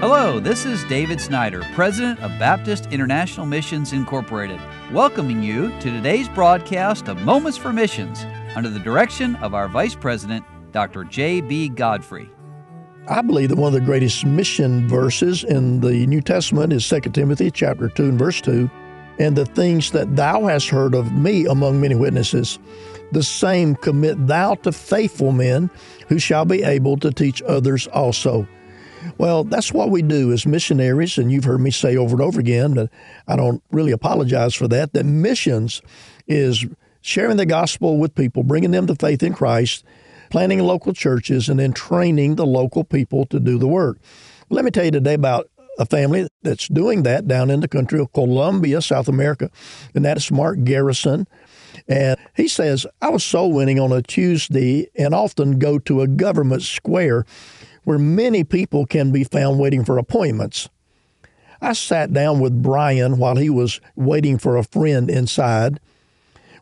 Hello, this is David Snyder, President of Baptist International Missions Incorporated, welcoming you to today's broadcast of Moments for Missions under the direction of our Vice President, Dr. J.B. Godfrey. I believe that one of the greatest mission verses in the New Testament is 2 Timothy chapter 2 and verse 2, and the things that thou hast heard of me among many witnesses, the same commit thou to faithful men who shall be able to teach others also. Well, that's what we do as missionaries, and you've heard me say over and over again that I don't really apologize for that, that missions is sharing the gospel with people, bringing them to faith in Christ, planting local churches, and then training the local people to do the work. Let me tell you today about a family that's doing that down in the country of Colombia, South America, and that is Mark Garrison. And he says, I was soul winning on a Tuesday and often go to a government square where many people can be found waiting for appointments. I sat down with Brian while he was waiting for a friend inside.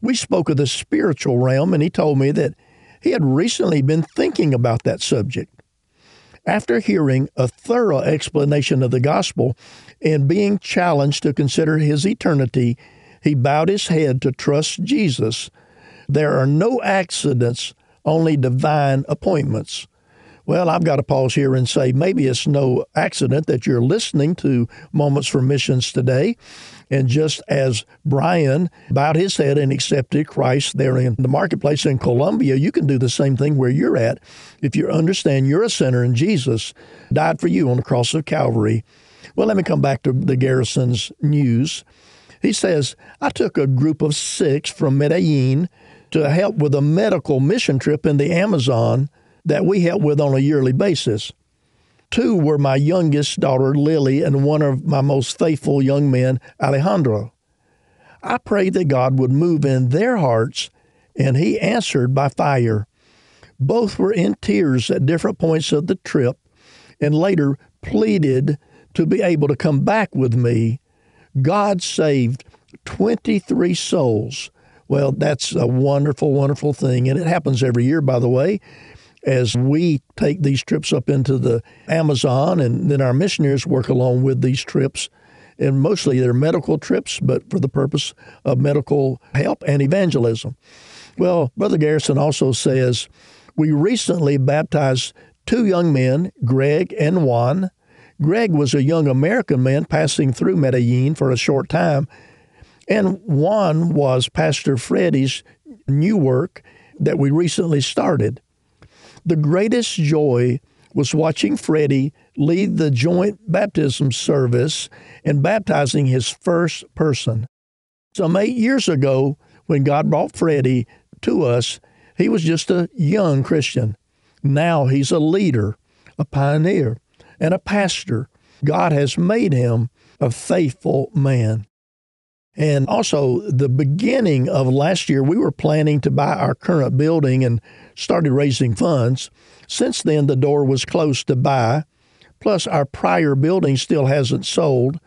We spoke of the spiritual realm, and he told me that he had recently been thinking about that subject. After hearing a thorough explanation of the gospel and being challenged to consider his eternity, he bowed his head to trust Jesus. There are no accidents, only divine appointments. Well, I've got to pause here and say maybe it's no accident that you're listening to Moments for Missions today. And just as Brian bowed his head and accepted Christ there in the marketplace in Colombia, you can do the same thing where you're at. If you understand you're a sinner and Jesus died for you on the cross of Calvary. Well, let me come back to the Garrison's news. He says, I took a group of six from Medellin to help with a medical mission trip in the Amazon that we help with on a yearly basis. Two were my youngest daughter, Lily, and one of my most faithful young men, Alejandro. I prayed that God would move in their hearts, and He answered by fire. Both were in tears at different points of the trip, and later pleaded to be able to come back with me. God saved 23 souls. Well, that's a wonderful, wonderful thing, and it happens every year, by the way as we take these trips up into the Amazon, and then our missionaries work along with these trips. And mostly they're medical trips, but for the purpose of medical help and evangelism. Well, Brother Garrison also says, We recently baptized two young men, Greg and Juan. Greg was a young American man passing through Medellin for a short time, and Juan was Pastor Freddie's new work that we recently started. The greatest joy was watching Freddie lead the joint baptism service and baptizing his first person. Some eight years ago, when God brought Freddie to us, he was just a young Christian. Now he's a leader, a pioneer, and a pastor. God has made him a faithful man. And also, the beginning of last year, we were planning to buy our current building and started raising funds. Since then, the door was closed to buy. Plus, our prior building still hasn't sold.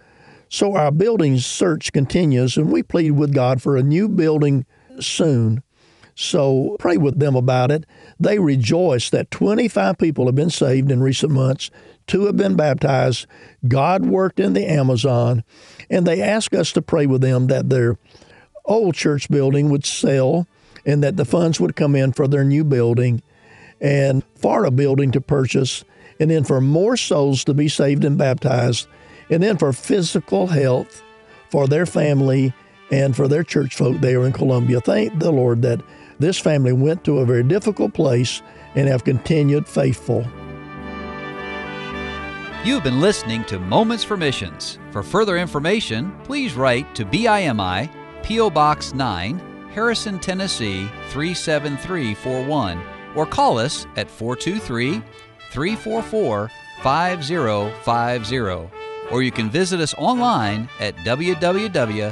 So, our building search continues, and we plead with God for a new building soon. So, pray with them about it. They rejoice that 25 people have been saved in recent months, two have been baptized. God worked in the Amazon. And they asked us to pray with them that their old church building would sell and that the funds would come in for their new building and for a building to purchase, and then for more souls to be saved and baptized, and then for physical health for their family and for their church folk there in Colombia. Thank the Lord that this family went to a very difficult place and have continued faithful. You've been listening to Moments for Missions. For further information, please write to BIMI, P.O. Box 9, Harrison, Tennessee 37341, or call us at 423 344 5050. Or you can visit us online at www.bimi.org.